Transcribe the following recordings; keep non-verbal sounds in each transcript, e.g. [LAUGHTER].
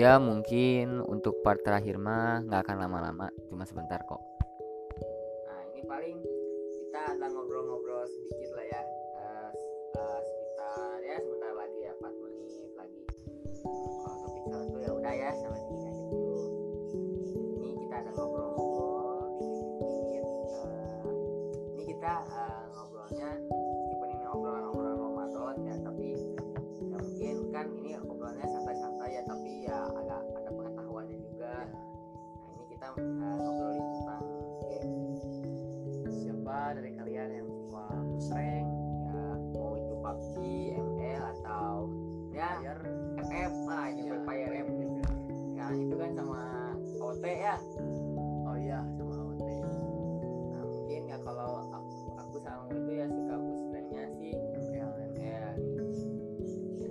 ya mungkin untuk part terakhir mah nggak akan lama-lama cuma sebentar kok. Nah ini paling kita ada ngobrol-ngobrol sedikit lah OT ya? Oh iya sama OT nah mungkin ya kalau aku, aku sama itu ya suka pusrengnya sih ML ML ya.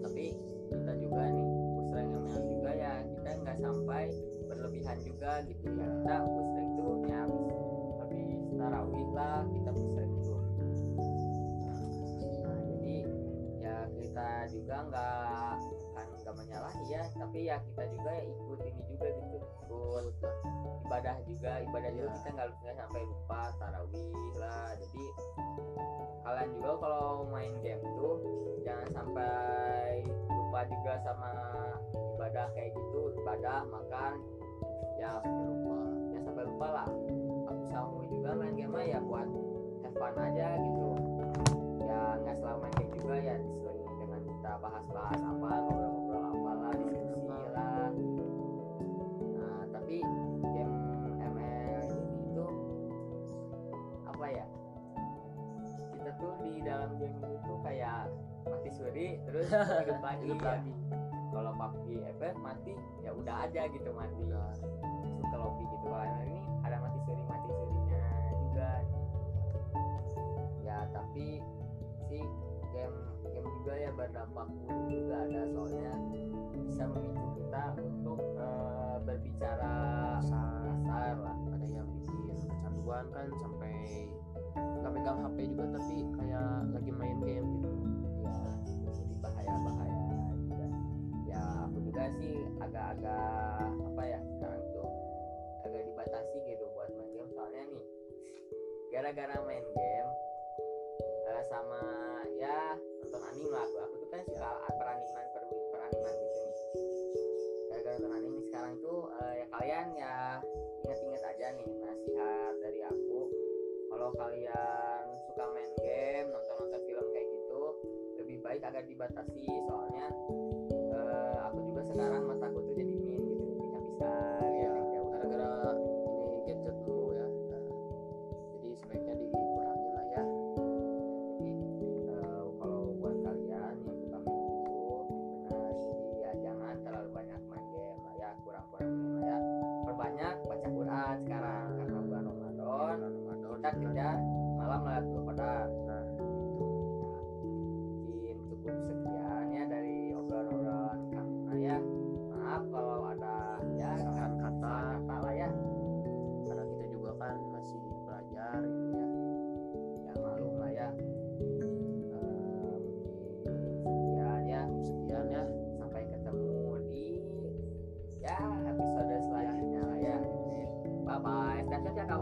Tapi kita juga nih pusreng ML juga ya. Kita nggak sampai berlebihan juga gitu ya. Kita pusreng tuh ya habis tarawih lah kita pusreng itu nah jadi ya kita juga nggak kan nggak menyalahi ya tapi ya kita juga ya ikut ini juga gitu ikut ibadah juga ibadah juga Iya. kita nggak nggak sampai lupa tarawih lah. Jadi kalian juga kalau main game tuh jangan sampai lupa juga sama ibadah kayak gitu. Ibadah makan ya sampai lupa. Ya sampai lupa lah. Aku sama juga main game ya buat have fun aja gitu. Ya nggak selalu dalam game ini tuh kayak mati suri terus [LAUGHS] hidup lagi. Hidup ya. lagi. Kalau PUBG FF mati ya udah aja gitu mati. Ke lobby gitu kalau ini ada mati suri mati surinya juga. Ya tapi sih game game juga ya berdampak buruk juga ada soalnya bisa memicu kita untuk eh, berbicara kasar lah. Ada yang bikin kecanduan kan sampai nggak megang HP juga tapi kayak lagi main game gitu. Ya jadi bahaya bahaya juga. Ya aku juga sih agak-agak apa ya sekarang tuh agak dibatasi gitu buat main game. Soalnya nih gara-gara main game eh, sama ya nonton anime lah. Aku aku tuh kan suka peraniman per, peraniman gitu baik agak dibatasi soalnya eh, aku juga sekarang mataku tuh jadi min gitu nggak bisa Iya, yang jauh gara-gara ini gadget dulu ya Nah, jadi sebaiknya dikurangin lah ya. Jadi, eh, kalau buat kalian yang suka main gitu benar jadi ya jangan terlalu banyak main game lah ya kurang-kurang lah ya. Perbanyak baca Quran sekarang karena bulan Ramadan Ramadan. kita kejar esta, ya se acabó.